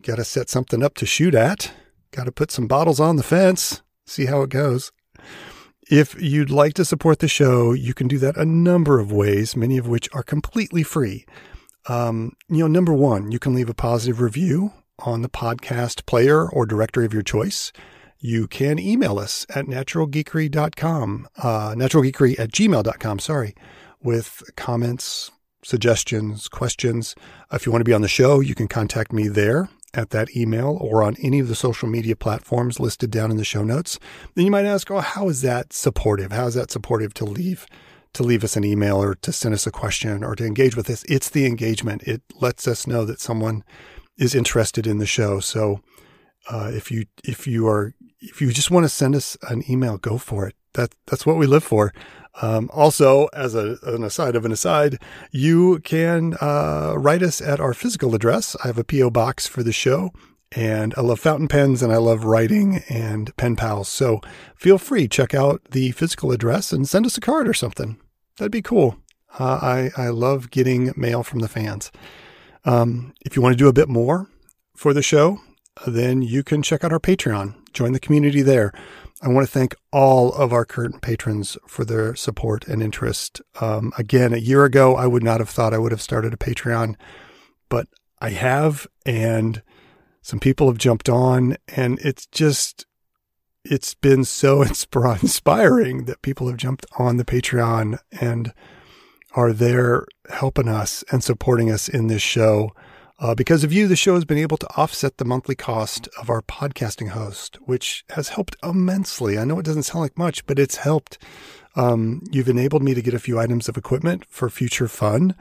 A: Got to set something up to shoot at. Got to put some bottles on the fence, see how it goes. If you'd like to support the show, you can do that a number of ways, many of which are completely free. Um, you know, number one, you can leave a positive review on the podcast player or directory of your choice. You can email us at naturalgeekery.com, uh, naturalgeekery at gmail.com, sorry, with comments, suggestions, questions. If you want to be on the show, you can contact me there at that email or on any of the social media platforms listed down in the show notes. Then you might ask, oh, how is that supportive? How is that supportive to leave to leave us an email or to send us a question or to engage with us? It's the engagement. It lets us know that someone is interested in the show. So uh, if you if you are if you just want to send us an email, go for it. That that's what we live for. Um, also, as a, an aside of an aside, you can uh, write us at our physical address. I have a PO box for the show, and I love fountain pens and I love writing and pen pals. So feel free check out the physical address and send us a card or something. That'd be cool. Uh, I I love getting mail from the fans. Um, if you want to do a bit more for the show, then you can check out our Patreon. Join the community there. I want to thank all of our current patrons for their support and interest. Um, again, a year ago, I would not have thought I would have started a Patreon, but I have, and some people have jumped on, and it's just, it's been so inspiring that people have jumped on the Patreon and are there helping us and supporting us in this show. Uh, because of you, the show has been able to offset the monthly cost of our podcasting host, which has helped immensely. I know it doesn't sound like much, but it's helped. Um, you've enabled me to get a few items of equipment for future fun.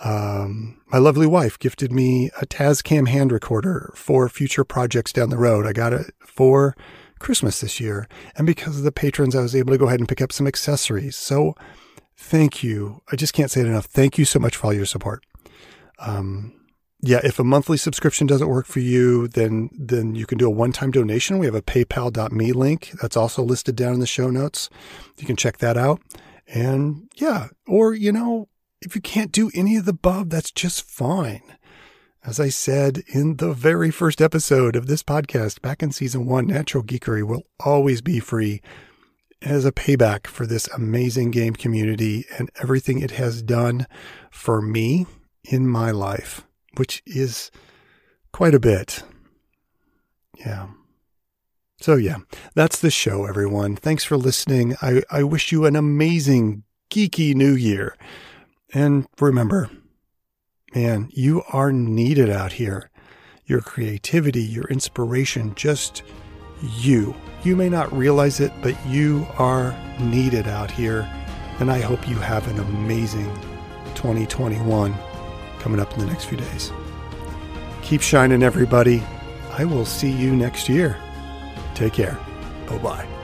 A: Um, my lovely wife gifted me a Tascam hand recorder for future projects down the road. I got it for Christmas this year. And because of the patrons, I was able to go ahead and pick up some accessories. So thank you. I just can't say it enough. Thank you so much for all your support. Um, yeah, if a monthly subscription doesn't work for you, then then you can do a one-time donation. We have a paypal.me link that's also listed down in the show notes. You can check that out. And yeah, or you know, if you can't do any of the above, that's just fine. As I said in the very first episode of this podcast back in season 1, Natural Geekery will always be free as a payback for this amazing game community and everything it has done for me in my life which is quite a bit. Yeah. So, yeah, that's the show, everyone. Thanks for listening. I, I wish you an amazing, geeky new year. And remember, man, you are needed out here. Your creativity, your inspiration, just you. You may not realize it, but you are needed out here. And I hope you have an amazing 2021 coming up in the next few days. Keep shining, everybody. I will see you next year. Take care. Bye bye.